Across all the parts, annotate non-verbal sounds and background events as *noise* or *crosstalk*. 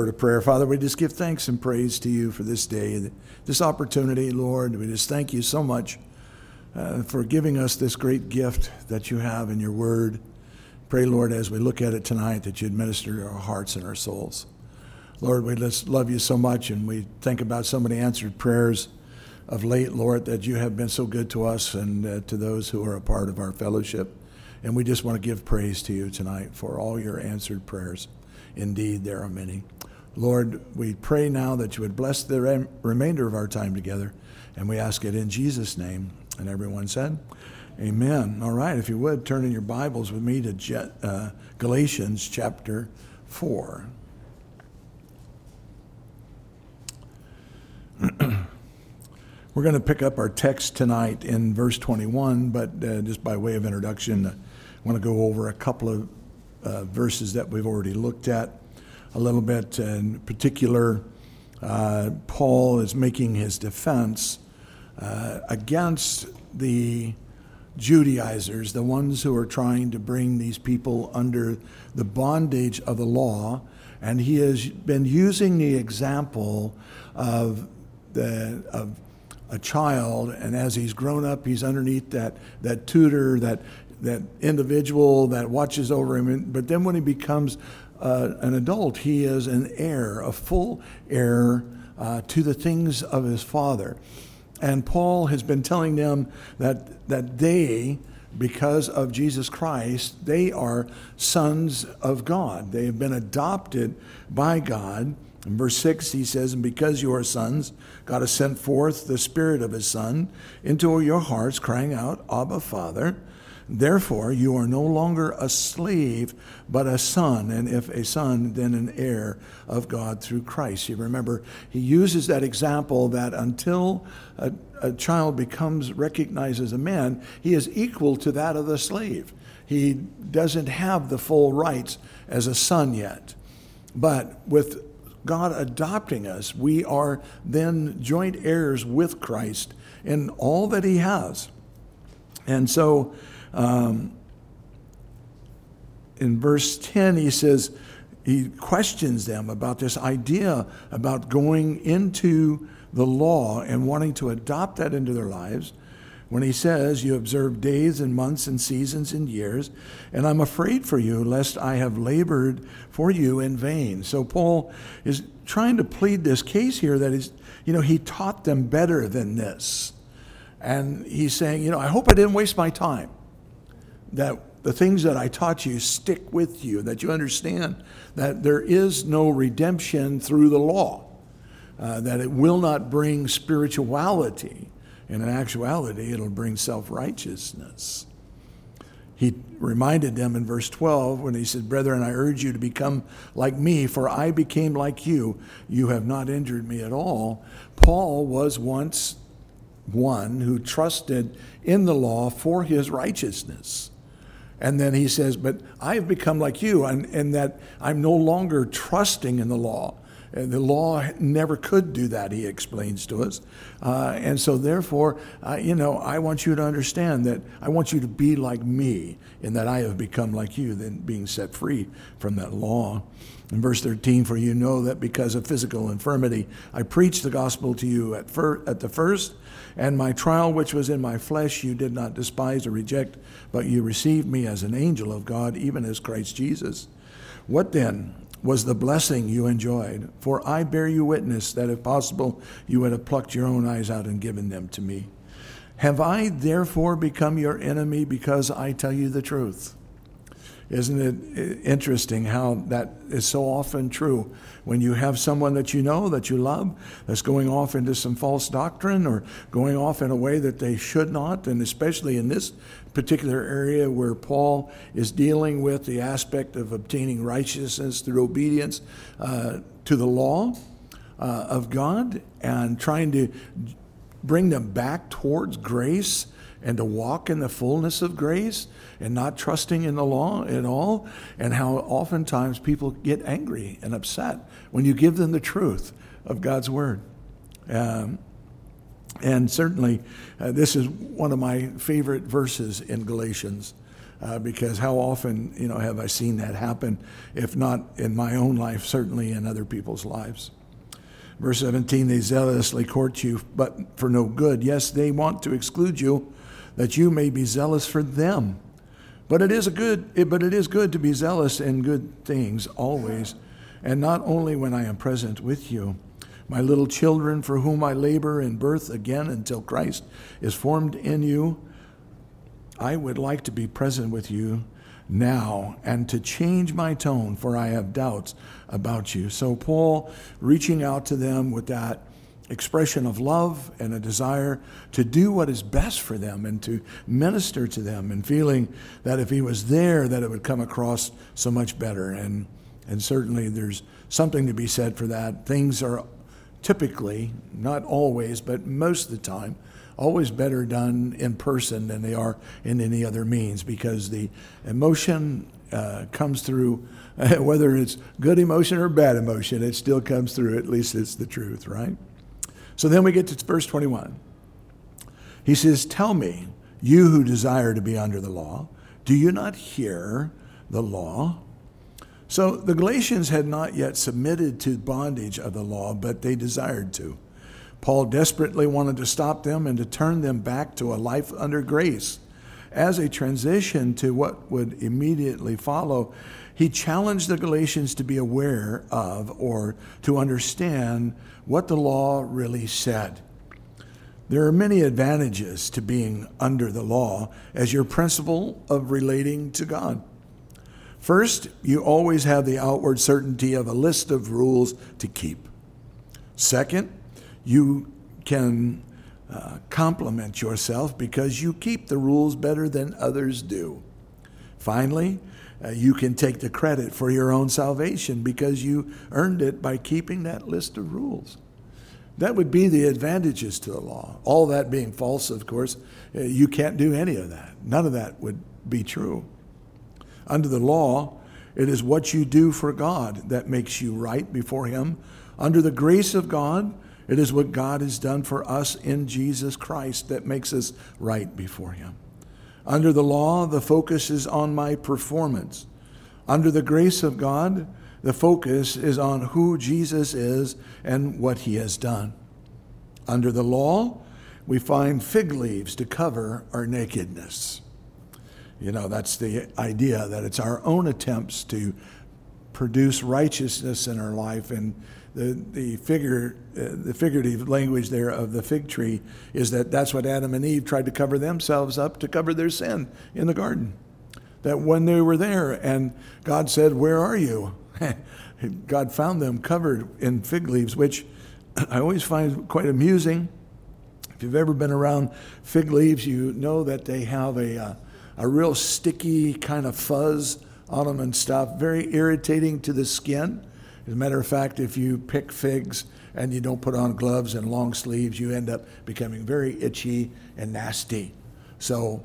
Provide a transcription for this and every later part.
word of prayer. Father, we just give thanks and praise to you for this day, this opportunity, Lord. We just thank you so much uh, for giving us this great gift that you have in your word. Pray, Lord, as we look at it tonight, that you'd minister to our hearts and our souls. Lord, we just love you so much, and we think about so many answered prayers of late, Lord, that you have been so good to us and uh, to those who are a part of our fellowship. And we just want to give praise to you tonight for all your answered prayers. Indeed, there are many. Lord, we pray now that you would bless the rem- remainder of our time together, and we ask it in Jesus' name. And everyone said, Amen. All right, if you would, turn in your Bibles with me to Je- uh, Galatians chapter 4. *clears throat* We're going to pick up our text tonight in verse 21, but uh, just by way of introduction, I want to go over a couple of uh, verses that we've already looked at a little bit. In particular, uh, Paul is making his defense uh, against the Judaizers, the ones who are trying to bring these people under the bondage of the law. And he has been using the example of, the, of a child, and as he's grown up, he's underneath that, that tutor, that, that individual that watches over him. But then when he becomes uh, an adult, he is an heir, a full heir uh, to the things of his father. And Paul has been telling them that, that they, because of Jesus Christ, they are sons of God. They have been adopted by God. In verse 6, he says, And because you are sons, God has sent forth the Spirit of His Son into your hearts, crying out, Abba, Father. Therefore, you are no longer a slave, but a son, and if a son, then an heir of God through Christ. You remember, he uses that example that until a, a child becomes recognized as a man, he is equal to that of the slave. He doesn't have the full rights as a son yet. But with God adopting us, we are then joint heirs with Christ in all that he has. And so, um, in verse 10, he says, he questions them about this idea about going into the law and wanting to adopt that into their lives when he says, You observe days and months and seasons and years, and I'm afraid for you, lest I have labored for you in vain. So Paul is trying to plead this case here that is, you know, he taught them better than this. And he's saying, You know, I hope I didn't waste my time that the things that I taught you stick with you, that you understand that there is no redemption through the law, uh, that it will not bring spirituality. And in actuality, it'll bring self righteousness. He reminded them in verse 12 when he said, Brethren, I urge you to become like me, for I became like you. You have not injured me at all. Paul was once one who trusted in the law for his righteousness. And then he says, But I have become like you, and, and that I'm no longer trusting in the law. And the law never could do that, he explains to us. Uh, and so, therefore, uh, you know, I want you to understand that I want you to be like me, in that I have become like you, then being set free from that law. In verse 13, for you know that because of physical infirmity, I preached the gospel to you at, fir- at the first, and my trial which was in my flesh you did not despise or reject, but you received me as an angel of God, even as Christ Jesus. What then was the blessing you enjoyed? For I bear you witness that if possible you would have plucked your own eyes out and given them to me. Have I therefore become your enemy because I tell you the truth? Isn't it interesting how that is so often true? When you have someone that you know, that you love, that's going off into some false doctrine or going off in a way that they should not, and especially in this particular area where Paul is dealing with the aspect of obtaining righteousness through obedience uh, to the law uh, of God and trying to bring them back towards grace and to walk in the fullness of grace and not trusting in the law at all, and how oftentimes people get angry and upset when you give them the truth of God's word. Um, and certainly, uh, this is one of my favorite verses in Galatians. uh, because how often, you know, have I seen that happen, if not in my own life, certainly in other people's lives. Verse 17, they zealously court you, but for no good. Yes, they want to exclude you, that you may be zealous for them. But it is a good, but it is good to be zealous in good things always, and not only when I am present with you. My little children, for whom I labor in birth again until Christ is formed in you, I would like to be present with you now and to change my tone, for I have doubts about you. So, Paul reaching out to them with that expression of love and a desire to do what is best for them and to minister to them and feeling that if he was there that it would come across so much better and and certainly there's something to be said for that things are typically not always but most of the time always better done in person than they are in any other means because the emotion uh, comes through, *laughs* whether it's good emotion or bad emotion, it still comes through. At least it's the truth, right? So then we get to verse 21. He says, Tell me, you who desire to be under the law, do you not hear the law? So the Galatians had not yet submitted to bondage of the law, but they desired to. Paul desperately wanted to stop them and to turn them back to a life under grace. As a transition to what would immediately follow, he challenged the Galatians to be aware of or to understand what the law really said. There are many advantages to being under the law as your principle of relating to God. First, you always have the outward certainty of a list of rules to keep. Second, you can uh, compliment yourself because you keep the rules better than others do. Finally, uh, you can take the credit for your own salvation because you earned it by keeping that list of rules. That would be the advantages to the law. All that being false, of course, uh, you can't do any of that. None of that would be true. Under the law, it is what you do for God that makes you right before Him. Under the grace of God, it is what God has done for us in Jesus Christ that makes us right before Him. Under the law, the focus is on my performance. Under the grace of God, the focus is on who Jesus is and what He has done. Under the law, we find fig leaves to cover our nakedness. You know, that's the idea that it's our own attempts to produce righteousness in our life and the, the, figure, uh, the figurative language there of the fig tree is that that's what Adam and Eve tried to cover themselves up to cover their sin in the garden. That when they were there and God said, Where are you? *laughs* God found them covered in fig leaves, which *clears throat* I always find quite amusing. If you've ever been around fig leaves, you know that they have a, uh, a real sticky kind of fuzz on them and stuff, very irritating to the skin. As a matter of fact, if you pick figs and you don't put on gloves and long sleeves, you end up becoming very itchy and nasty. So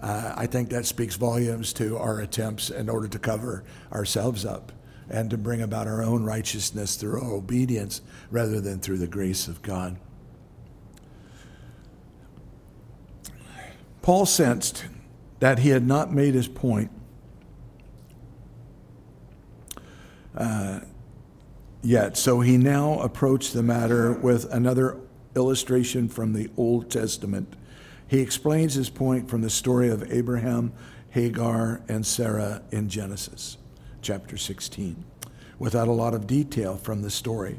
uh, I think that speaks volumes to our attempts in order to cover ourselves up and to bring about our own righteousness through our obedience rather than through the grace of God. Paul sensed that he had not made his point. Uh, yet. So he now approached the matter with another illustration from the Old Testament. He explains his point from the story of Abraham, Hagar, and Sarah in Genesis chapter 16, without a lot of detail from the story.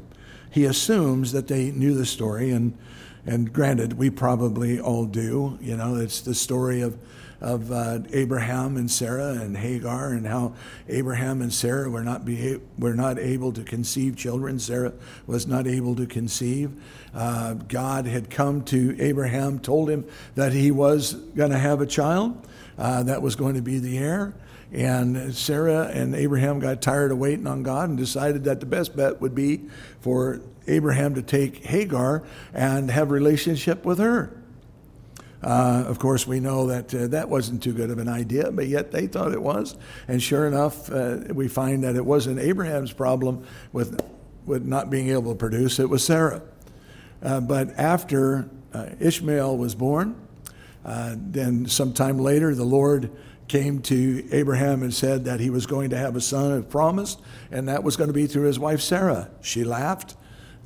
He assumes that they knew the story, and, and granted, we probably all do. You know, it's the story of of uh, Abraham and Sarah and Hagar and how Abraham and Sarah were not, be, were not able to conceive children. Sarah was not able to conceive. Uh, God had come to Abraham, told him that he was going to have a child uh, that was going to be the heir. And Sarah and Abraham got tired of waiting on God and decided that the best bet would be for Abraham to take Hagar and have relationship with her. Uh, of course, we know that uh, that wasn't too good of an idea, but yet they thought it was. And sure enough, uh, we find that it wasn't Abraham's problem with, with not being able to produce, it was Sarah. Uh, but after uh, Ishmael was born, uh, then sometime later, the Lord came to Abraham and said that he was going to have a son of promise, and that was going to be through his wife Sarah. She laughed,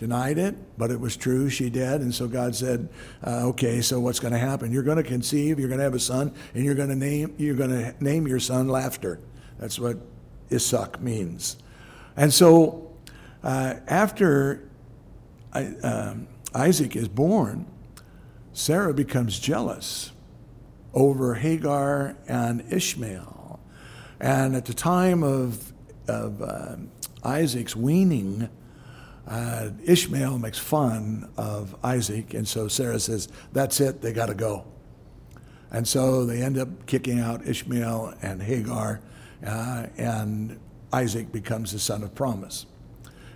denied it, but it was true. She did, and so God said, uh, "Okay, so what's going to happen? You're going to conceive. You're going to have a son, and you're going to name you're going to name your son Laughter. That's what Isaac means." And so, uh, after I, um, Isaac is born, Sarah becomes jealous over Hagar and Ishmael. And at the time of, of uh, Isaac's weaning, uh, Ishmael makes fun of Isaac, and so Sarah says, That's it, they got to go. And so they end up kicking out Ishmael and Hagar, uh, and Isaac becomes the son of promise.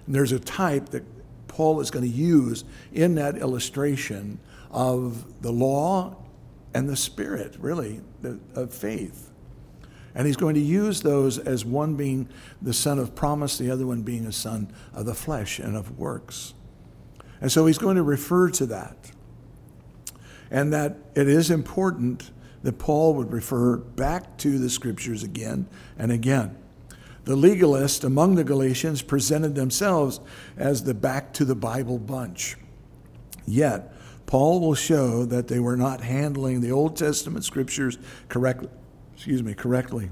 And there's a type that Paul is going to use in that illustration of the law and the spirit, really, of faith. And he's going to use those as one being the son of promise, the other one being a son of the flesh and of works. And so he's going to refer to that. And that it is important that Paul would refer back to the scriptures again and again. The legalists among the Galatians presented themselves as the back to the Bible bunch. Yet, Paul will show that they were not handling the Old Testament scriptures correctly. Excuse me, correctly.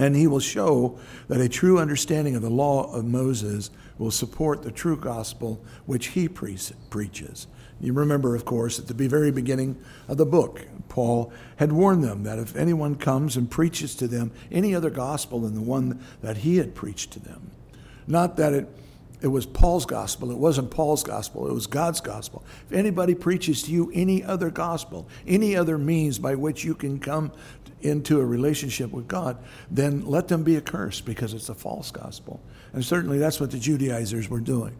And he will show that a true understanding of the law of Moses will support the true gospel which he pre- preaches. You remember, of course, at the very beginning of the book, Paul had warned them that if anyone comes and preaches to them any other gospel than the one that he had preached to them, not that it it was Paul's gospel. It wasn't Paul's gospel. It was God's gospel. If anybody preaches to you any other gospel, any other means by which you can come into a relationship with God, then let them be accursed because it's a false gospel. And certainly that's what the Judaizers were doing.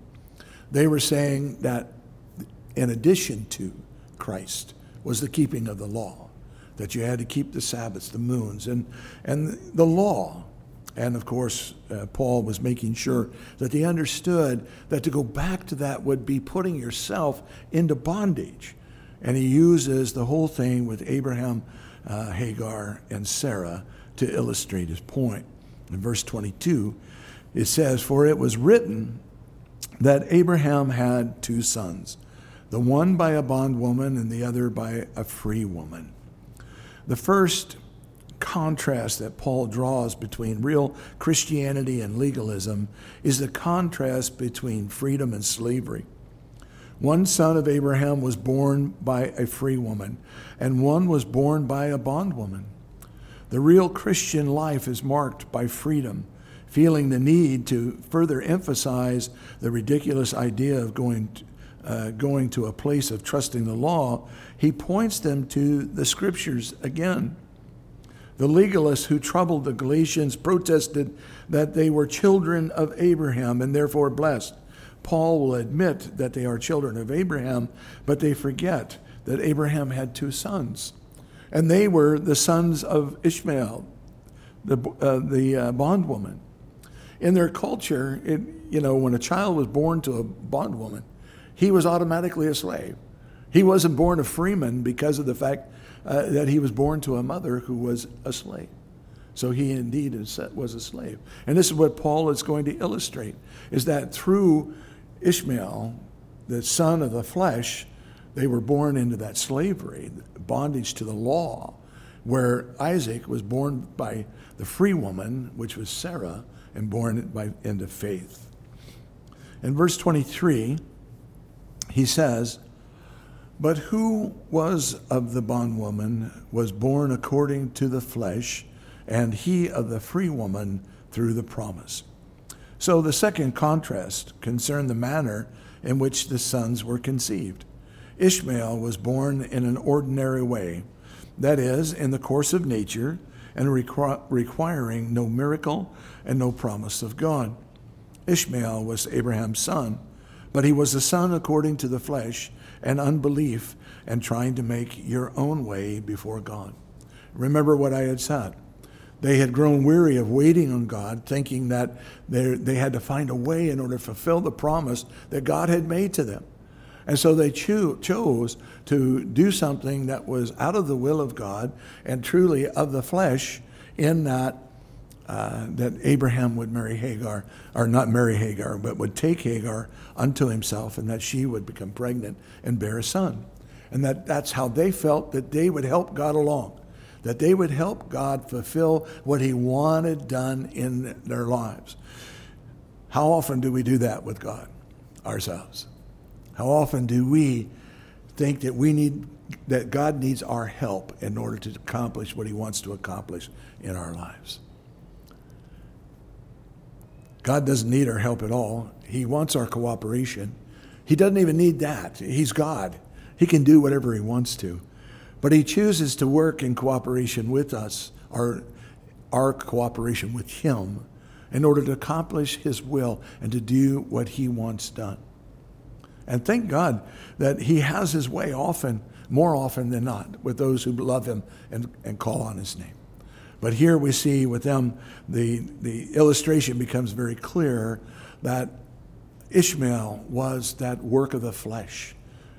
They were saying that in addition to Christ was the keeping of the law, that you had to keep the Sabbaths, the moons, and, and the law and of course, uh, Paul was making sure that they understood that to go back to that would be putting yourself into bondage. And he uses the whole thing with Abraham, uh, Hagar, and Sarah to illustrate his point. In verse 22, it says, For it was written that Abraham had two sons, the one by a bondwoman and the other by a free woman. The first contrast that Paul draws between real Christianity and legalism is the contrast between freedom and slavery. One son of Abraham was born by a free woman, and one was born by a bondwoman. The real Christian life is marked by freedom. Feeling the need to further emphasize the ridiculous idea of going, uh, going to a place of trusting the law, he points them to the scriptures again. The legalists who troubled the Galatians protested that they were children of Abraham and therefore blessed. Paul will admit that they are children of Abraham, but they forget that Abraham had two sons. And they were the sons of Ishmael, the, uh, the uh, bondwoman. In their culture, it, you know, when a child was born to a bondwoman, he was automatically a slave. He wasn't born a freeman because of the fact uh, that he was born to a mother who was a slave. So he indeed was a slave. And this is what Paul is going to illustrate is that through Ishmael, the son of the flesh, they were born into that slavery, bondage to the law, where Isaac was born by the free woman, which was Sarah, and born by, into faith. In verse 23, he says, but who was of the bondwoman was born according to the flesh, and he of the free woman through the promise. So the second contrast concerned the manner in which the sons were conceived. Ishmael was born in an ordinary way, that is, in the course of nature, and requ- requiring no miracle and no promise of God. Ishmael was Abraham's son, but he was a son according to the flesh and unbelief and trying to make your own way before God. Remember what I had said. They had grown weary of waiting on God, thinking that they, had to find a way in order to fulfill the promise that God had made to them. And so they cho- chose to do something that was out of the will of God and truly of the flesh, in that uh, that Abraham would marry Hagar, or not marry Hagar, but would take Hagar unto himself, and that she would become pregnant and bear a son. And that that's how they felt that they would help God along, that they would help God fulfill what He wanted done in their lives. How often do we do that with God ourselves? How often do we think that we need that God needs our help in order to accomplish what he wants to accomplish in our lives? God doesn't need our help at all. He wants our cooperation. He doesn't even need that. He's God. He can do whatever he wants to. But he chooses to work in cooperation with us, our, our cooperation with him, in order to accomplish his will and to do what he wants done. And thank God that He has His way often, more often than not, with those who love Him and, and call on His name. But here we see with them, the, the illustration becomes very clear that Ishmael was that work of the flesh.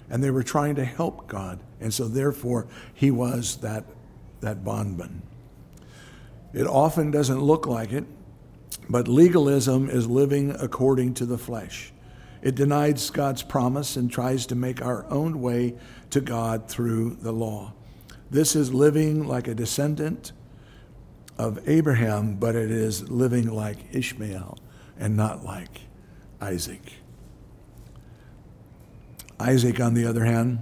And they were trying to help God. And so therefore, he was that, that bondman. It often doesn't look like it, but legalism is living according to the flesh. It denies God's promise and tries to make our own way to God through the law. This is living like a descendant of Abraham, but it is living like Ishmael and not like Isaac. Isaac, on the other hand,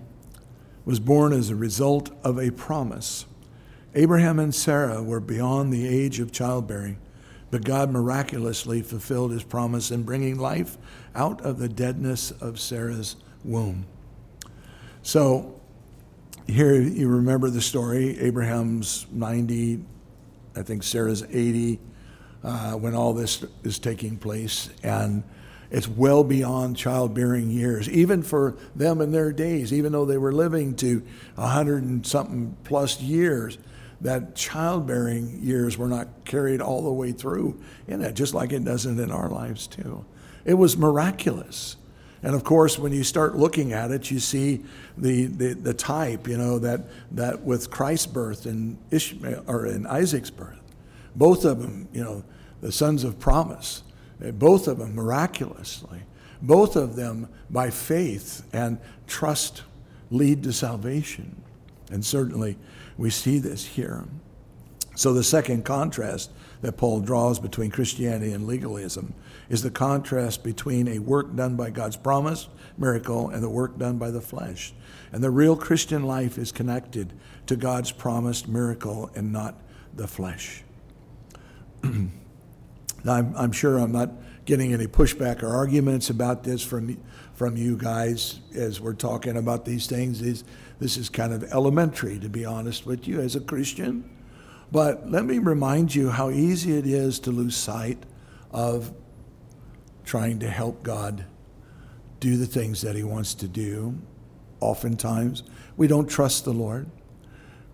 was born as a result of a promise. Abraham and Sarah were beyond the age of childbearing but God miraculously fulfilled his promise in bringing life out of the deadness of Sarah's womb. So, here you remember the story Abraham's 90, I think Sarah's 80, uh, when all this is taking place. And it's well beyond childbearing years, even for them in their days, even though they were living to 100 and something plus years that childbearing years were not carried all the way through in it, just like it doesn't in our lives too. It was miraculous. And of course, when you start looking at it, you see the, the, the type, you know, that, that with Christ's birth and Ishmael or in Isaac's birth, both of them, you know, the sons of promise, both of them miraculously, both of them by faith and trust lead to salvation. And certainly we see this here. So, the second contrast that Paul draws between Christianity and legalism is the contrast between a work done by God's promise, miracle, and the work done by the flesh. And the real Christian life is connected to God's promised miracle and not the flesh. *clears throat* now, I'm, I'm, sure I'm not getting any pushback or arguments about this from, from you guys as we're talking about these things. These, this is kind of elementary, to be honest with you, as a Christian. But let me remind you how easy it is to lose sight of trying to help God do the things that He wants to do. Oftentimes, we don't trust the Lord.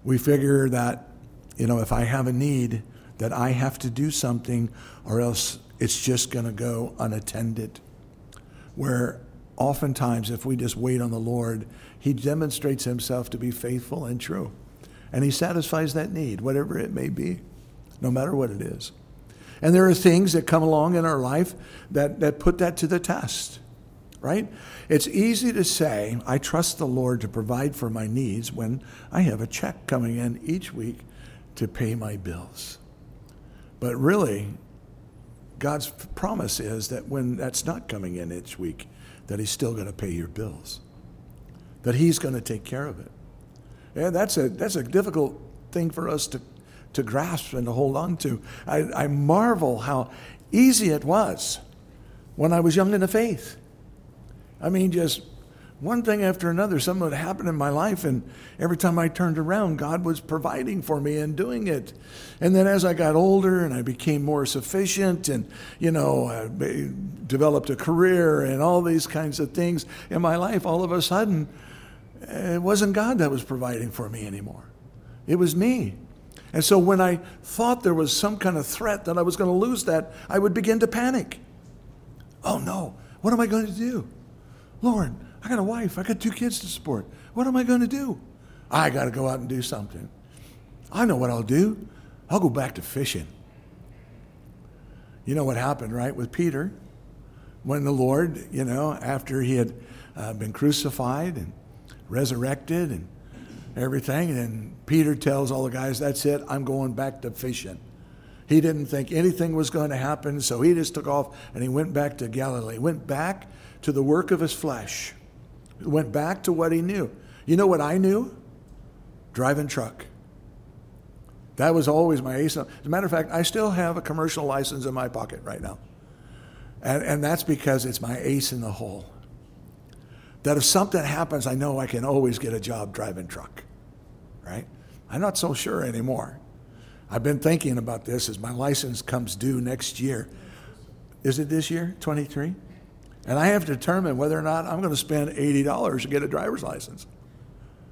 We figure that, you know, if I have a need, that I have to do something or else it's just going to go unattended. Where oftentimes, if we just wait on the Lord, He demonstrates Himself to be faithful and true. And He satisfies that need, whatever it may be, no matter what it is. And there are things that come along in our life that, that put that to the test, right? It's easy to say, I trust the Lord to provide for my needs when I have a check coming in each week to pay my bills. But really, God's promise is that when that's not coming in each week, that He's still going to pay your bills, that He's going to take care of it. And that's a, that's a difficult thing for us to, to grasp and to hold on to. I, I marvel how easy it was when I was young in the faith. I mean, just one thing after another, something would happen in my life, and every time I turned around, God was providing for me and doing it. And then as I got older and I became more sufficient and, you know, I developed a career and all these kinds of things in my life, all of a sudden, it wasn't God that was providing for me anymore. It was me. And so when I thought there was some kind of threat that I was going to lose that, I would begin to panic. Oh no, what am I going to do? Lord, I got a wife. I got two kids to support. What am I going to do? I got to go out and do something. I know what I'll do. I'll go back to fishing. You know what happened, right, with Peter? When the Lord, you know, after he had uh, been crucified and resurrected and everything, and Peter tells all the guys, That's it, I'm going back to fishing. He didn't think anything was going to happen, so he just took off and he went back to Galilee, went back to the work of his flesh, went back to what he knew. You know what I knew? Driving truck. That was always my ace. As a matter of fact, I still have a commercial license in my pocket right now. And, and that's because it's my ace in the hole. That if something happens, I know I can always get a job driving truck, right? I'm not so sure anymore. I've been thinking about this as my license comes due next year. Is it this year, 23? And I have to determine whether or not I'm going to spend $80 to get a driver's license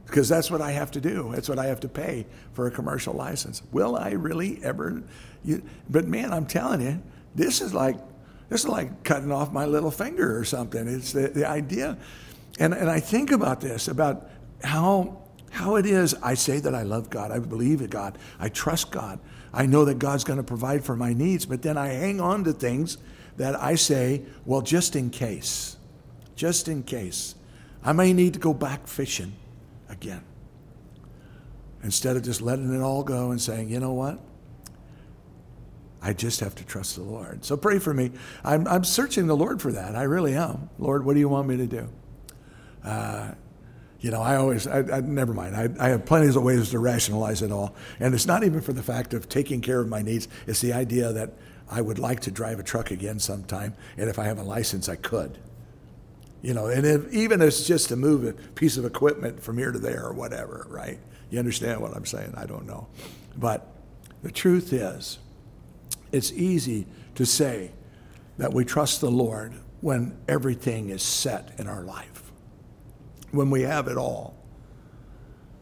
because that's what I have to do. That's what I have to pay for a commercial license. Will I really ever? You, but man, I'm telling you, this is like this is like cutting off my little finger or something. It's the, the idea, and and I think about this about how how it is. I say that I love God. I believe in God. I trust God. I know that God's going to provide for my needs. But then I hang on to things that I say, well, just in case, just in case, I may need to go back fishing again. Instead of just letting it all go and saying, you know what? I just have to trust the Lord. So pray for me. I'm, I'm searching the Lord for that. I really am. Lord, what do you want me to do? Uh, you know, I always, I, I never mind. I, I, have plenty of ways to rationalize it all. And it's not even for the fact of taking care of my needs, it's the idea that I would like to drive a truck again sometime. And if I have a license, I could. You know, and if, even if it's just to move a piece of equipment from here to there or whatever, right? You understand what I'm saying? I don't know. But the truth is, it's easy to say that we trust the Lord when everything is set in our life, when we have it all.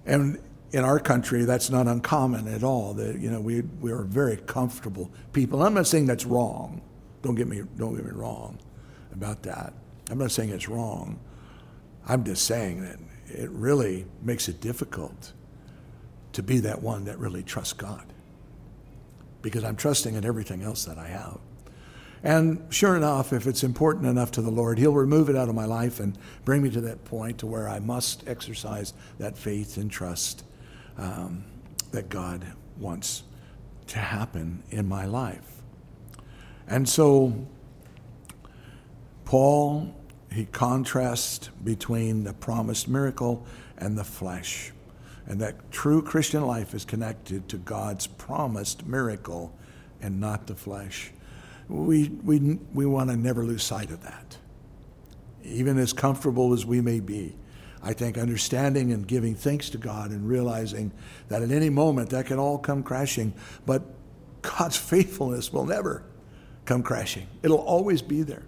And in our country, that's not uncommon at all. That you know, we we are very comfortable people. I'm not saying that's wrong. Don't get me don't get me wrong about that. I'm not saying it's wrong. I'm just saying that it really makes it difficult to be that one that really trusts God because I'm trusting in everything else that I have. And sure enough, if it's important enough to the Lord, He'll remove it out of my life and bring me to that point to where I must exercise that faith and trust um, that God wants to happen in my life. And so Paul, he contrasts between the promised miracle and the flesh. And that true Christian life is connected to God's promised miracle and not the flesh. We, we, we want to never lose sight of that. Even as comfortable as we may be, I think understanding and giving thanks to God and realizing that at any moment that can all come crashing, but God's faithfulness will never come crashing. It'll always be there.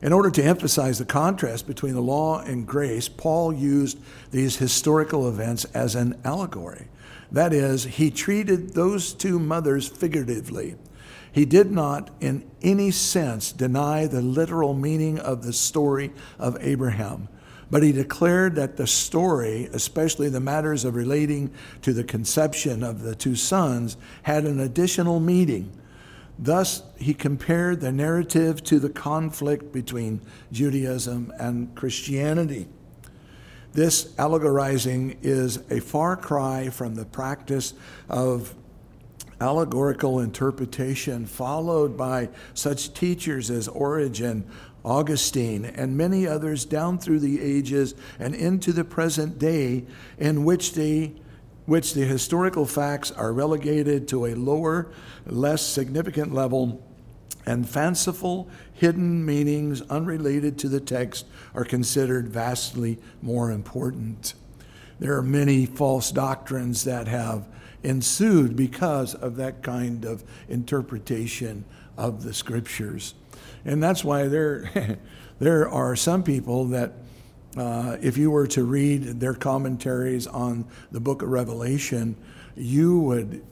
In order to emphasize the contrast between the law and grace, Paul used these historical events as an allegory. That is, he treated those two mothers figuratively. He did not, in any sense, deny the literal meaning of the story of Abraham, but he declared that the story, especially the matters of relating to the conception of the two sons, had an additional meaning Thus, he compared the narrative to the conflict between Judaism and Christianity. This allegorizing is a far cry from the practice of allegorical interpretation followed by such teachers as Origen, Augustine, and many others down through the ages and into the present day, in which they which the historical facts are relegated to a lower, less significant level, and fanciful, hidden meanings unrelated to the text are considered vastly more important. There are many false doctrines that have ensued because of that kind of interpretation of the scriptures. And that's why there, *laughs* there are some people that uh, if you were to read their commentaries on the book of Revelation, you would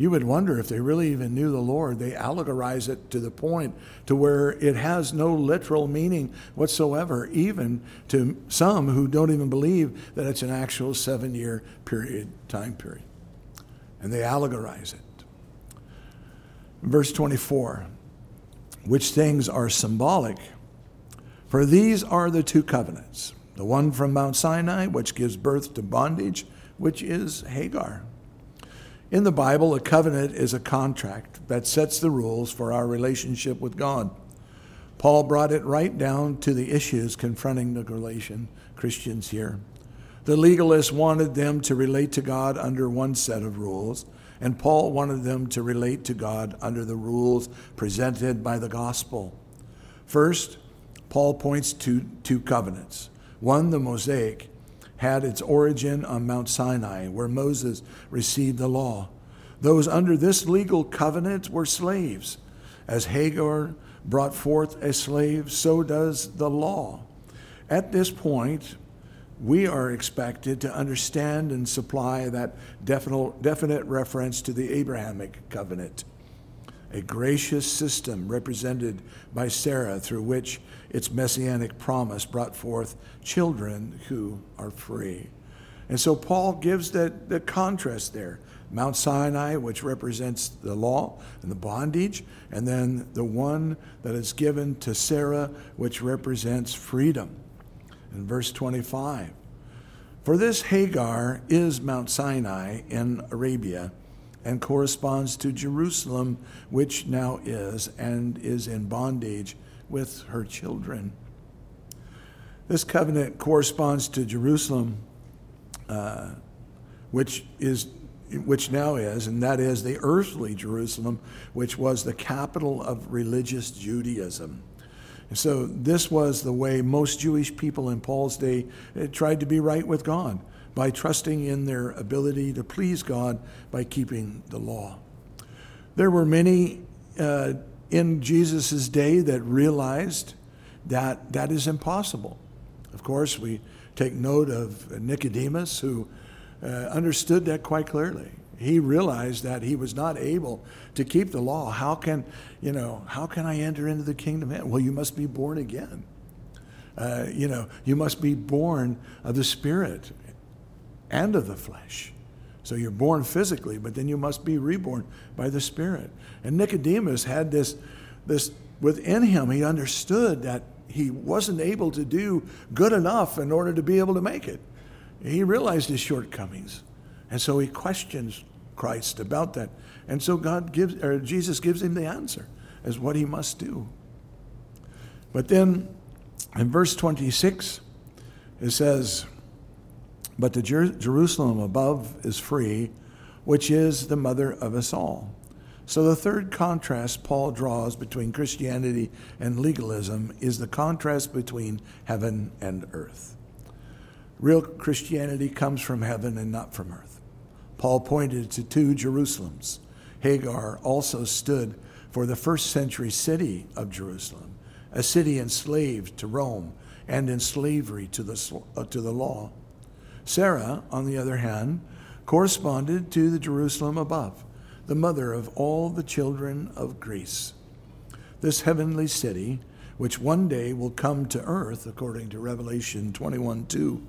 you would wonder if they really even knew the Lord. They allegorize it to the point to where it has no literal meaning whatsoever, even to some who don't even believe that it's an actual seven year period, time period. And they allegorize it. Verse 24, which things are symbolic. For these are the two covenants the one from Mount Sinai, which gives birth to bondage, which is Hagar in the Bible, a covenant is a contract that sets the rules for our relationship with God. Paul brought it right down to the issues confronting the Galatian Christians here. The legalists wanted them to relate to God under one set of rules, and Paul wanted them to relate to God under the rules presented by the gospel. First, Paul points to two covenants one, the Mosaic, had its origin on Mount Sinai, where Moses received the law. Those under this legal covenant were slaves. As Hagar brought forth a slave, so does the law. At this point, we are expected to understand and supply that definite, reference to the Abrahamic covenant, a gracious system represented by Sarah through which its messianic promise brought forth children who are free. And so Paul gives the, the contrast there Mount Sinai, which represents the law and the bondage, and then the one that is given to Sarah, which represents freedom. In verse 25, for this Hagar is Mount Sinai in Arabia and corresponds to Jerusalem, which now is and is in bondage with her children. This covenant corresponds to Jerusalem, uh, which is which now is, and that is the earthly Jerusalem, which was the capital of religious Judaism. So this was the way most Jewish people in Paul's day uh, tried to be right with God by trusting in their ability to please God by keeping the law. There were many uh, in Jesus' day that realized that that is impossible. Of course, we take note of Nicodemus, who uh, understood that quite clearly. He realized that he was not able to keep the law. How can, you know, how can I enter into the kingdom? Well, you must be born again. Uh, you know, you must be born of the Spirit and of the flesh. So you're born physically, but then you must be reborn by the Spirit. And Nicodemus had this, this within him. He understood that he wasn't able to do good enough in order to be able to make it. He realized his shortcomings. And so he questions Christ about that. And so God gives, or Jesus gives him the answer as what he must do. But then in verse 26, it says, But the Jer- Jerusalem above is free, which is the mother of us all. So, the third contrast Paul draws between Christianity and legalism is the contrast between heaven and earth. Real Christianity comes from heaven and not from earth. Paul pointed to two Jerusalems. Hagar also stood for the first century city of Jerusalem, a city enslaved to Rome and in slavery to the, uh, to the law. Sarah, on the other hand, corresponded to the Jerusalem above the mother of all the children of Greece. This heavenly city, which one day will come to earth, according to Revelation 21 2,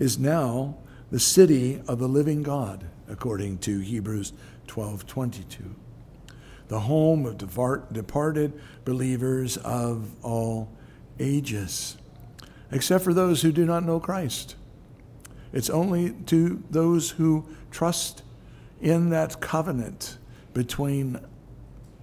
is now the city of the living God, according to Hebrews 12 22. The home of departed believers of all ages, except for those who do not know Christ. It's only to those who trust in that covenant between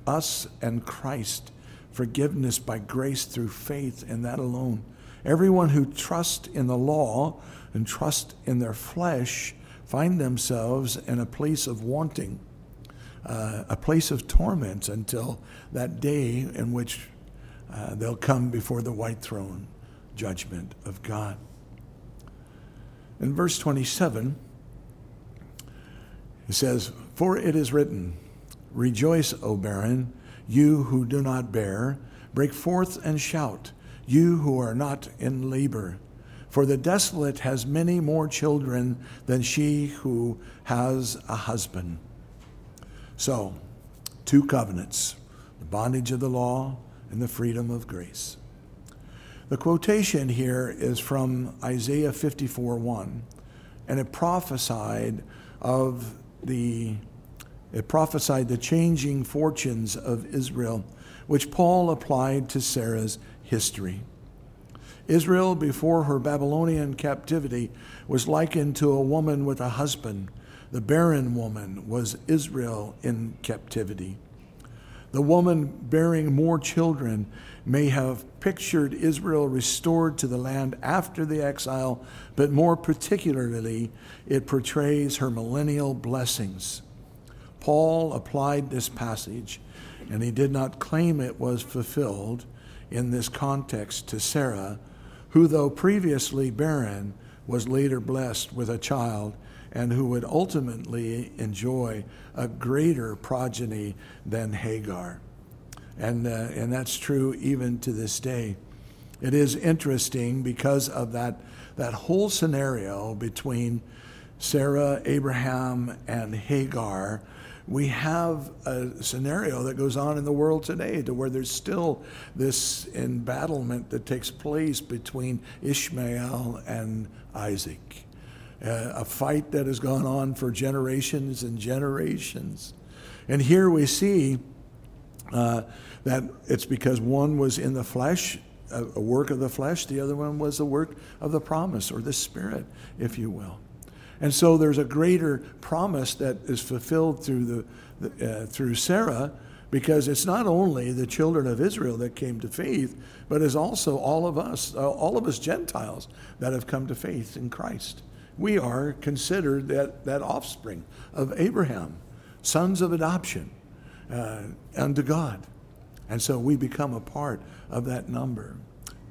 us and Christ, forgiveness by grace through faith and that alone. Everyone who trusts in the law and trust in their flesh find themselves in a place of wanting, uh, a place of torment until that day in which uh, they'll come before the white throne judgment of God. In verse 27, it says, For it is written, Rejoice, O barren, you who do not bear, break forth and shout, you who are not in labor. For the desolate has many more children than she who has a husband. So, two covenants the bondage of the law and the freedom of grace. The quotation here is from Isaiah 54 1, and it prophesied of the it prophesied the changing fortunes of Israel, which Paul applied to Sarah's history. Israel, before her Babylonian captivity, was likened to a woman with a husband. The barren woman was Israel in captivity. The woman bearing more children may have pictured Israel restored to the land after the exile, but more particularly, it portrays her millennial blessings. Paul applied this passage, and he did not claim it was fulfilled in this context to Sarah, who, though previously barren, was later blessed with a child and who would ultimately enjoy a greater progeny than Hagar. And, uh, and that's true even to this day. It is interesting because of that, that whole scenario between Sarah, Abraham, and Hagar. We have a scenario that goes on in the world today to where there's still this embattlement that takes place between Ishmael and Isaac uh, a fight that has gone on for generations and generations. And here we see uh, that it's because one was in the flesh, a, a work of the flesh, the other one was the work of the promise or the spirit, if you will. And so there's a greater promise that is fulfilled through, the, uh, through Sarah because it's not only the children of Israel that came to faith, but it's also all of us, uh, all of us Gentiles that have come to faith in Christ we are considered that, that offspring of Abraham, sons of adoption uh, unto God. And so we become a part of that number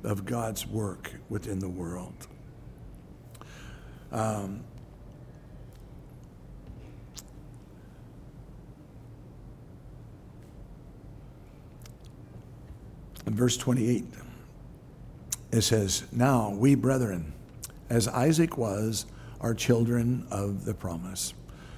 of God's work within the world. Um, in verse 28, it says, Now we, brethren, as Isaac was, are children of the promise.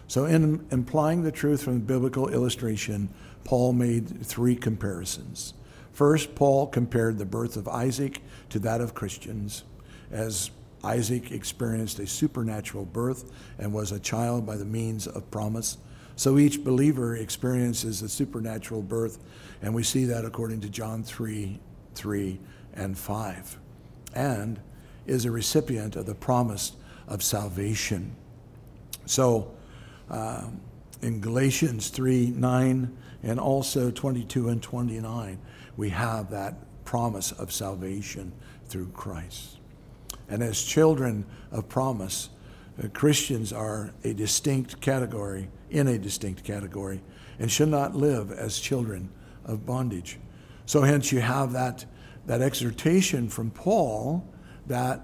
So, in implying the truth from the biblical illustration, Paul made three comparisons. First, Paul compared the birth of Isaac to that of Christians, as Isaac experienced a supernatural birth and was a child by the means of promise. So each believer experiences a supernatural birth, and we see that according to John 3 3 and 5. And is a recipient of the promise of salvation. So, uh, in Galatians 3 9 and also 22 and 29, we have that promise of salvation through Christ. And as children of promise, uh, Christians are a distinct category, in a distinct category, and should not live as children of bondage. So, hence, you have that, that exhortation from Paul that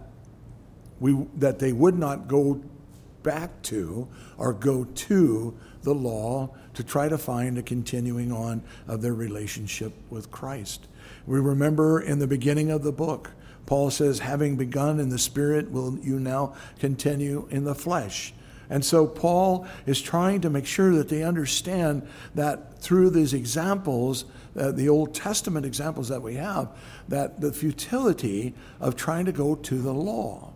we, that they would not go back to or go to the law to try to find a continuing on of their relationship with Christ. We remember in the beginning of the book, Paul says, having begun in the spirit, will you now continue in the flesh? And so Paul is trying to make sure that they understand that through these examples, uh, the Old Testament examples that we have, that the futility of trying to go to the law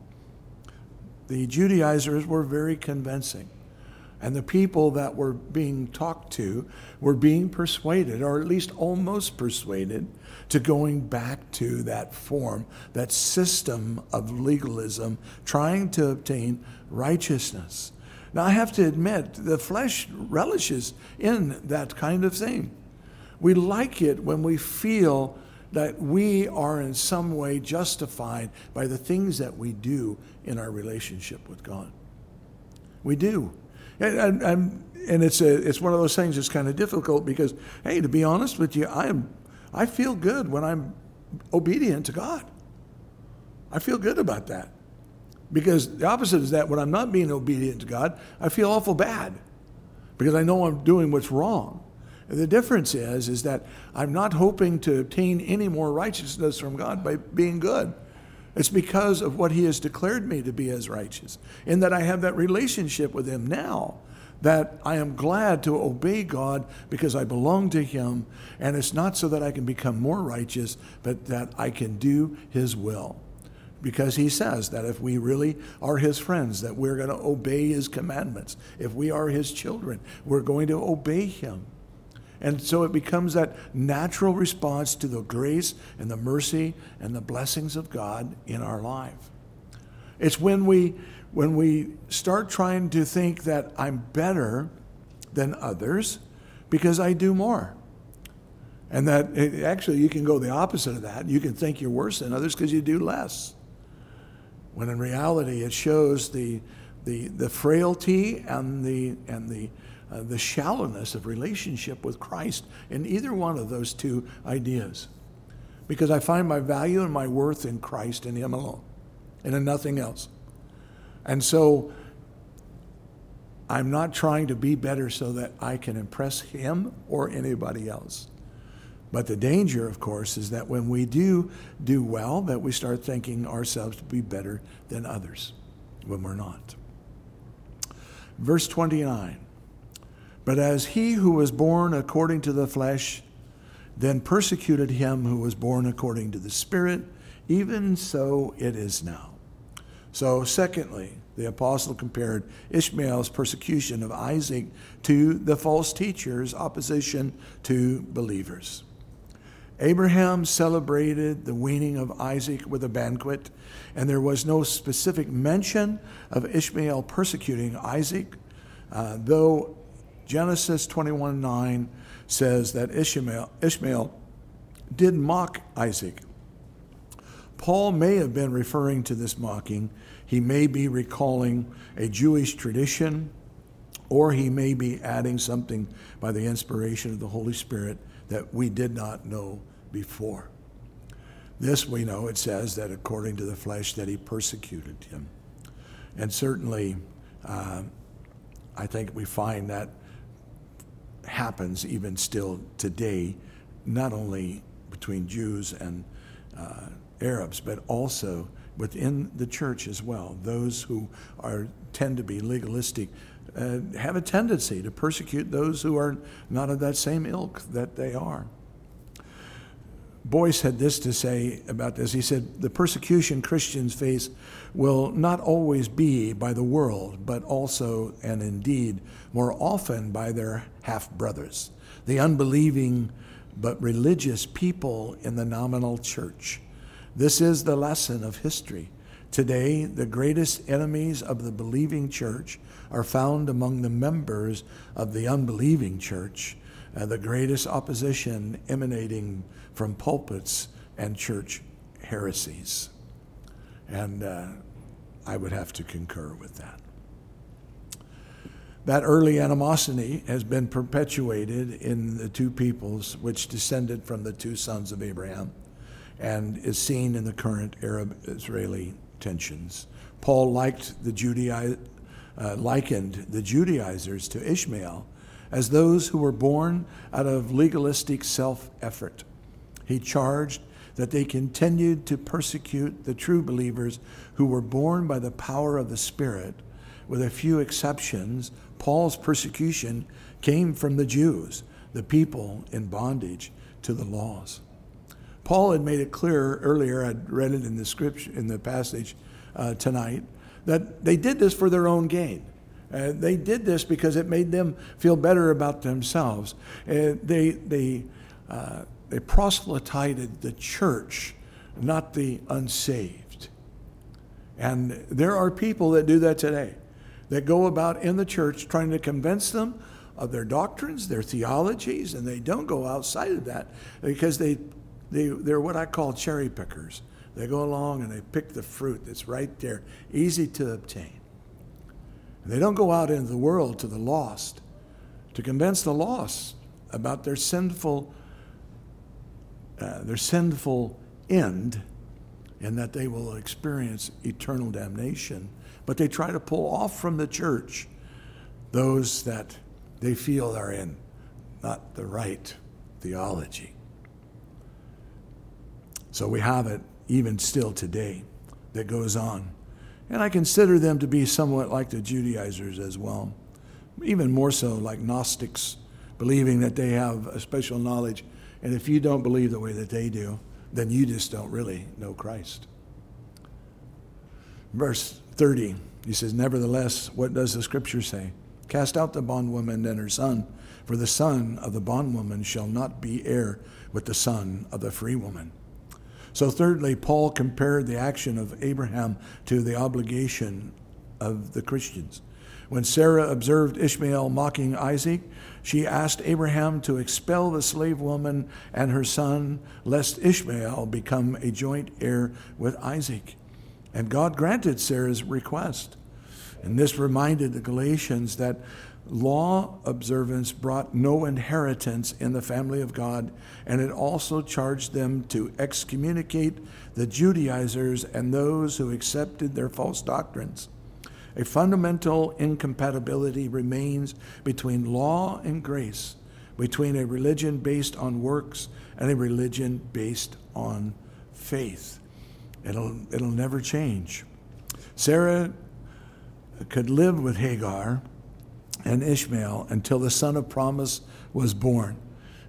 the Judaizers were very convincing. And the people that were being talked to were being persuaded, or at least almost persuaded, to going back to that form, that system of legalism, trying to obtain righteousness. Now, I have to admit, the flesh relishes in that kind of thing. We like it when we feel that we are in some way justified by the things that we do in our relationship with God. We do. And, and, and, it's, a, it's one of those things that's kind of difficult because, hey, to be honest with you, I, am, I feel good when I'm obedient to God. I feel good about that. Because the opposite is that when I'm not being obedient to God, I feel awful bad because I know I'm doing what's wrong. And The difference is, is that I'm not hoping to obtain any more righteousness from God by being good. It's because of what He has declared me to be as righteous, in that I have that relationship with Him now. that I am glad to obey God because I belong to Him, and it's not so that I can become more righteous, but that I can do His will. Because He says that if we really are His friends, that we're going to obey His commandments. If we are His children, we're going to obey Him. And so it becomes that natural response to the grace and the mercy and the blessings of God in our life. It's when we when we start trying to think that I'm better than others because I do more. And that actually you can go the opposite of that. You can think you're worse than others because you do less. When in reality it shows the the, the frailty and the and the uh, the shallowness of relationship with Christ in either one of those two ideas. Because I find my value and my worth in Christ and Him alone and in nothing else. And so I'm not trying to be better so that I can impress him or anybody else. But the danger, of course, is that when we do do well, that we start thinking ourselves to be better than others when we're not. Verse 29 But as he who was born according to the flesh then persecuted him who was born according to the Spirit, even so it is now. So, secondly, the apostle compared Ishmael's persecution of Isaac to the false teacher's opposition to believers. Abraham celebrated the weaning of Isaac with a banquet, and there was no specific mention of Ishmael persecuting Isaac, uh, though Genesis 21 9 says that Ishmael, Ishmael did mock Isaac. Paul may have been referring to this mocking he may be recalling a Jewish tradition, or he may be adding something by the inspiration of the Holy Spirit that we did not know before. This we know it says that according to the flesh that he persecuted him. And certainly, uh, I think we find that happens even still today, not only between Jews and uh, Arabs, but also within the church as well. Those who are tend to be legalistic uh, have a tendency to persecute those who are not of that same ilk that they are. Boice had this to say about this. He said, The persecution Christians face will not always be by the world, but also, and indeed, more often by their half brothers, the unbelieving but religious people in the nominal church. This is the lesson of history. Today, the greatest enemies of the believing church are found among the members of the unbelieving church, uh, the greatest opposition emanating from pulpits and church heresies. And uh, I would have to concur with that. That early animosity has been perpetuated in the two peoples which descended from the two sons of Abraham and is seen in the current Arab Israeli tensions. Paul liked the Judai- uh, likened the Judaizers to Ishmael as those who were born out of legalistic self effort. He charged that they continued to persecute the true believers who were born by the power of the Spirit. With a few exceptions, Paul's persecution came from the Jews, the people in bondage to the laws. Paul had made it clear earlier, I'd read it in the scripture, in the passage uh, tonight, that they did this for their own gain. Uh, they did this because it made them feel better about themselves. Uh, they, they, uh, they proselytized the church, not the unsaved. And there are people that do that today, that go about in the church trying to convince them of their doctrines, their theologies, and they don't go outside of that because they they, they're what I call cherry pickers. They go along and they pick the fruit that's right there, easy to obtain. And they don't go out into the world to the lost to convince the lost about their sinful, uh, their sinful end, and that they will experience eternal damnation. But they try to pull off from the church those that they feel are in not the right theology. So we have it even still today that goes on. And I consider them to be somewhat like the Judaizers as well. even more so like Gnostics, believing that they have a special knowledge. And if you don't believe the way that they do, then you just don't really know Christ. Verse 30, he says, Nevertheless, what does the scripture say? Cast out the bondwoman and her son, for the son of the bondwoman shall not be heir with the son of the free woman. So, thirdly, Paul compared the action of Abraham to the obligation of the Christians. When Sarah observed Ishmael mocking Isaac, she asked Abraham to expel the slave woman and her son, lest Ishmael become a joint heir with Isaac. And God granted Sarah's request. And this reminded the Galatians that law observance brought no inheritance in the family of God, and it also charged them to excommunicate the Judaizers and those who accepted their false doctrines. A fundamental incompatibility remains between law and grace, between a religion based on works and a religion based on faith. It'll, it'll never change. Sarah could live with Hagar and Ishmael until the son of promise was born.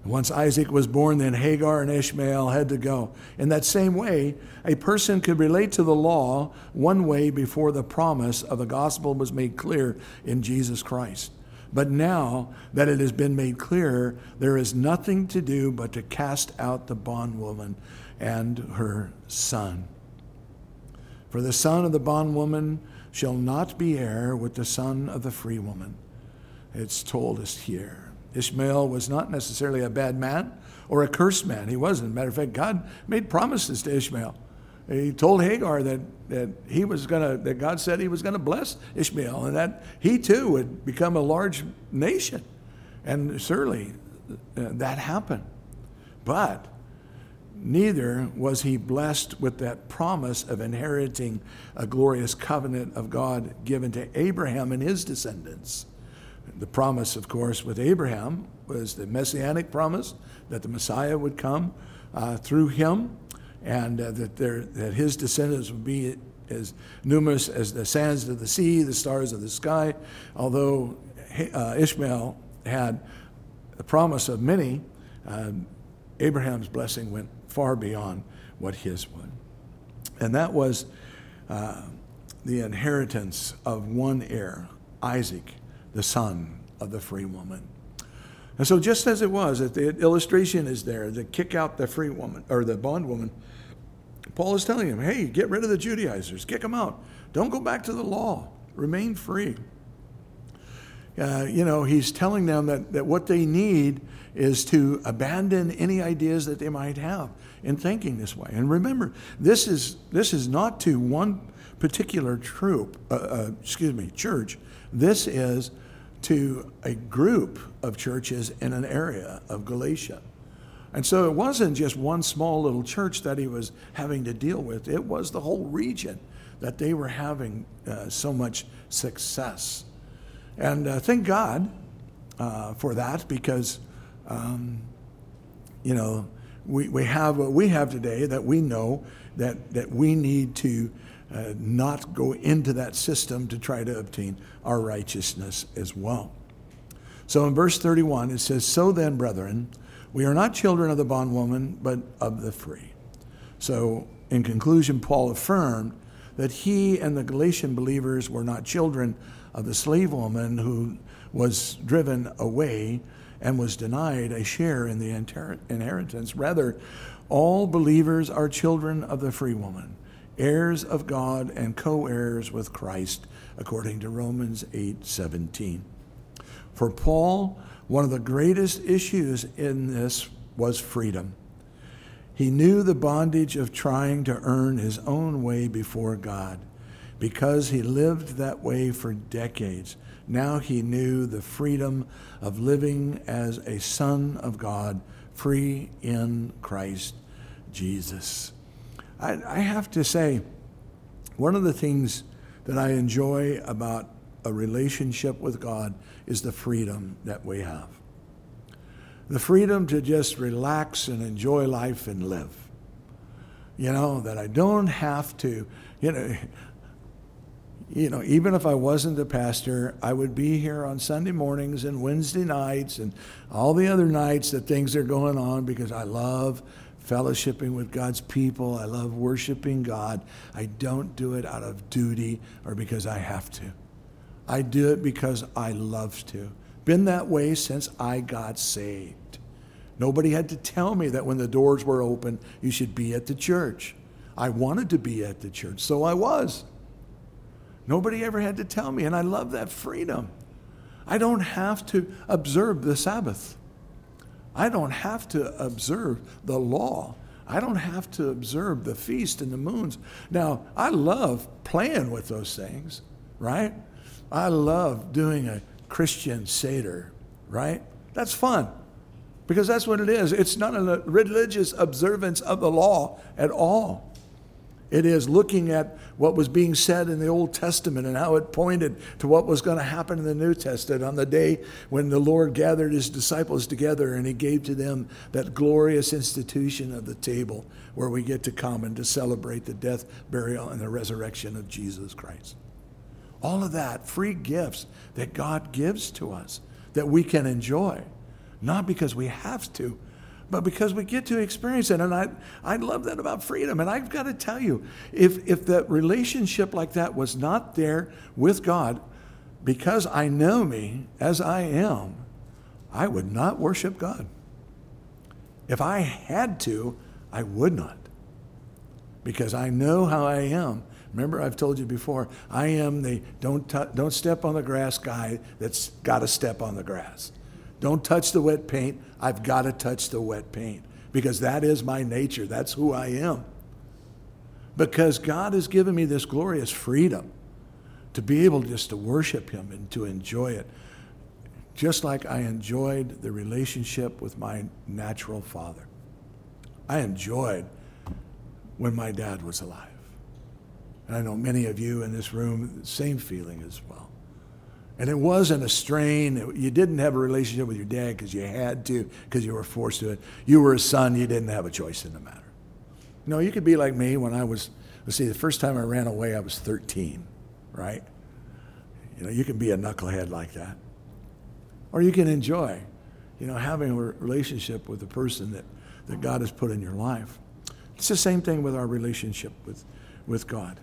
Once Isaac was born, then Hagar and Ishmael had to go. In that same way, a person could relate to the law one way before the promise of the gospel was made clear in Jesus Christ. But now that it has been made clear, there is nothing to do but to cast out the bondwoman and her son. For the son of the bondwoman shall not be heir with the son of the free woman. It's told us here. Ishmael was not necessarily a bad man or a cursed man. He wasn't. Matter of fact, God made promises to Ishmael. He told Hagar that, that he was gonna that God said he was gonna bless Ishmael and that he too would become a large nation. And certainly uh, that happened. But neither was he blessed with that promise of inheriting a glorious covenant of God given to Abraham and his descendants. The promise, of course, with Abraham was the messianic promise that the Messiah would come uh, through him and uh, that, there, that his descendants would be as numerous as the sands of the sea, the stars of the sky. Although uh, Ishmael had the promise of many, uh, Abraham's blessing went far beyond what his would. And that was uh, the inheritance of one heir, Isaac, the son of the free woman. And so, just as it was, that the illustration is there to kick out the free woman or the bondwoman, Paul is telling him, hey, get rid of the Judaizers, kick them out. Don't go back to the law, remain free. Uh, you know, he's telling them that, that what they need is to abandon any ideas that they might have in thinking this way. And remember, this is, this is not to one particular troop, uh, uh, excuse me, church. This is to a group of churches in an area of Galatia. And so it wasn't just one small little church that he was having to deal with, it was the whole region that they were having uh, so much success. And uh, thank God uh, for that because, um, you know, we, we have what we have today that we know that, that we need to uh, not go into that system to try to obtain our righteousness as well. So in verse 31, it says, So then, brethren, we are not children of the bondwoman, but of the free. So, in conclusion, Paul affirmed that he and the Galatian believers were not children of the slave woman who was driven away and was denied a share in the inheritance. Rather, all believers are children of the free woman, heirs of God and co-heirs with Christ, according to Romans 8:17. For Paul, one of the greatest issues in this was freedom. He knew the bondage of trying to earn his own way before God because he lived that way for decades. Now he knew the freedom of living as a son of God, free in Christ Jesus. I, I have to say, one of the things that I enjoy about a relationship with God is the freedom that we have. The freedom to just relax and enjoy life and live. You know, that I don't have to, you know, *laughs* you know, even if I wasn't the pastor, I would be here on Sunday mornings and Wednesday nights and all the other nights that things are going on because I love fellowshipping with God's people. I love worshiping God. I don't do it out of duty or because I have to. I do it because I love to. Been that way since I got saved. Nobody had to tell me that when the doors were open, you should be at the church. I wanted to be at the church, so I was. Nobody ever had to tell me, and I love that freedom. I don't have to observe the Sabbath. I don't have to observe the law. I don't have to observe the feast and the moons. Now, I love playing with those things, right? I love doing a Christian Seder, right? That's fun because that's what it is. It's not a religious observance of the law at all. It is looking at what was being said in the Old Testament and how it pointed to what was going to happen in the New Testament on the day when the Lord gathered his disciples together and he gave to them that glorious institution of the table where we get to come and to celebrate the death, burial, and the resurrection of Jesus Christ. All of that, free gifts that God gives to us that we can enjoy, not because we have to, but because we get to experience it. And I, I love that about freedom. And I've got to tell you, if, if that relationship like that was not there with God, because I know me as I am, I would not worship God. If I had to, I would not. Because I know how I am. Remember, I've told you before, I am the don't, t- don't step on the grass guy that's got to step on the grass. Don't touch the wet paint. I've got to touch the wet paint because that is my nature. That's who I am. Because God has given me this glorious freedom to be able just to worship Him and to enjoy it. Just like I enjoyed the relationship with my natural father. I enjoyed when my dad was alive. And I know many of you in this room, same feeling as well. And it wasn't a strain. You didn't have a relationship with your dad because you had to, because you were forced to it. You were a son. You didn't have a choice in the matter. No, you could be like me when I was, let's see, the first time I ran away, I was 13, right? You know, you can be a knucklehead like that. Or you can enjoy, you know, having a relationship with the person that, that God has put in your life. It's the same thing with our relationship with, with God.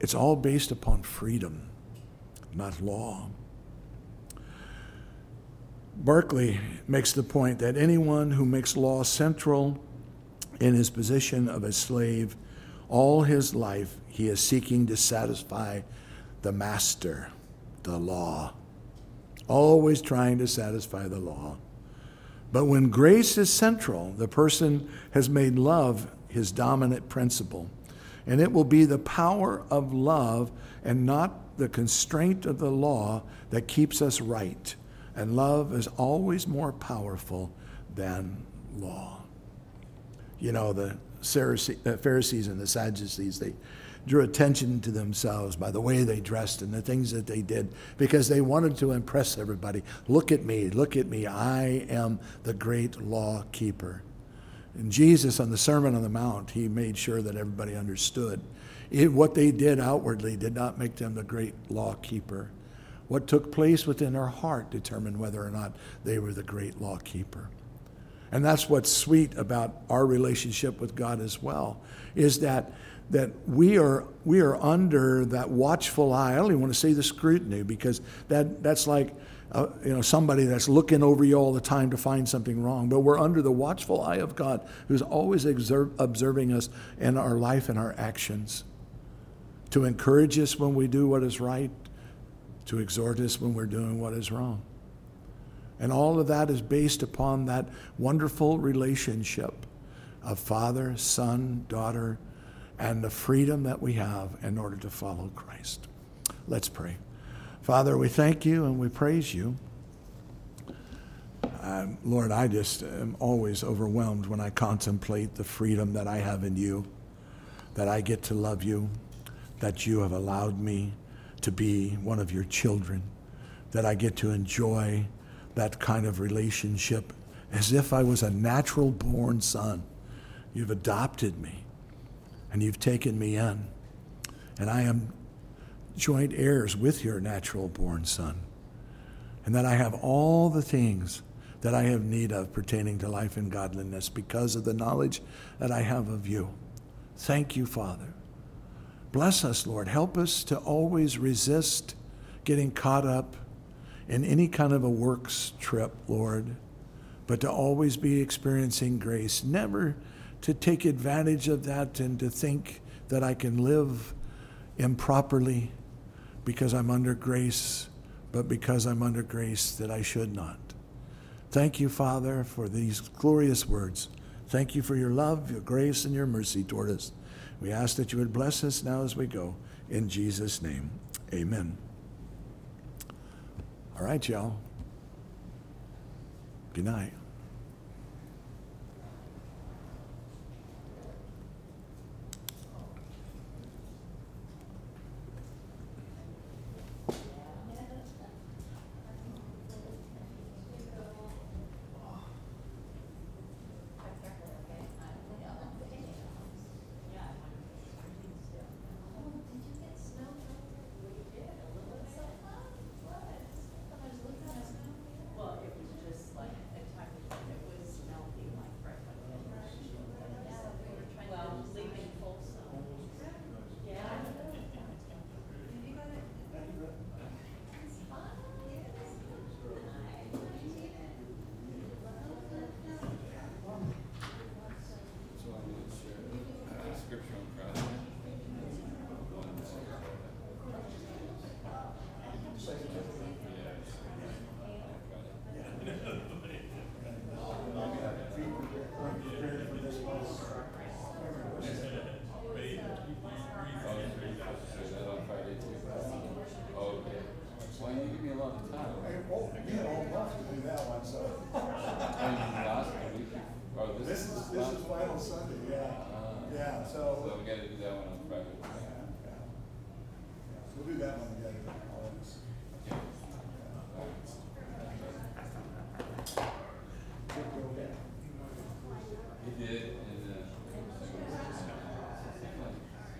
It's all based upon freedom not law. Barclay makes the point that anyone who makes law central in his position of a slave all his life he is seeking to satisfy the master, the law. Always trying to satisfy the law. But when grace is central, the person has made love his dominant principle. And it will be the power of love and not the constraint of the law that keeps us right. And love is always more powerful than law. You know, the uh, Pharisees and the Sadducees, they drew attention to themselves by the way they dressed and the things that they did because they wanted to impress everybody. Look at me, look at me. I am the great law keeper. And Jesus, on the Sermon on the Mount, he made sure that everybody understood it, what they did outwardly did not make them the great law keeper. What took place within their heart determined whether or not they were the great law keeper. And that's what's sweet about our relationship with God as well, is that that we are we are under that watchful eye. I don't even want to say the scrutiny because that that's like uh, you know somebody that's looking over you all the time to find something wrong. But we're under the watchful eye of God, who's always observe, observing us in our life and our actions to encourage us when we do what is right, to exhort us when we're doing what is wrong. And all of that is based upon that wonderful relationship of father, son, daughter, and the freedom that we have in order to follow Christ. Let's pray. Father, we thank you and we praise you. Um, Lord, I just am always overwhelmed when I contemplate the freedom that I have in you, that I get to love you, that you have allowed me to be one of your children, that I get to enjoy that kind of relationship as if I was a natural born son. You've adopted me and you've taken me in. And I am joint heirs with your natural born Son, and that I have all the things that I have need of pertaining to life and godliness because of the knowledge that I have of you. Thank you, Father. Bless us, Lord. Help us to always resist getting caught up in any kind of a works trip, Lord, but to always be experiencing grace, never to take advantage of that and to think that I can live improperly because I'm under grace, but because I'm under grace that I should not. Thank you, Father, for these glorious words. Thank you for your love, your grace, and your mercy toward us. We ask that you would bless us now as we go. In Jesus' name, amen. All right, y'all. Good night.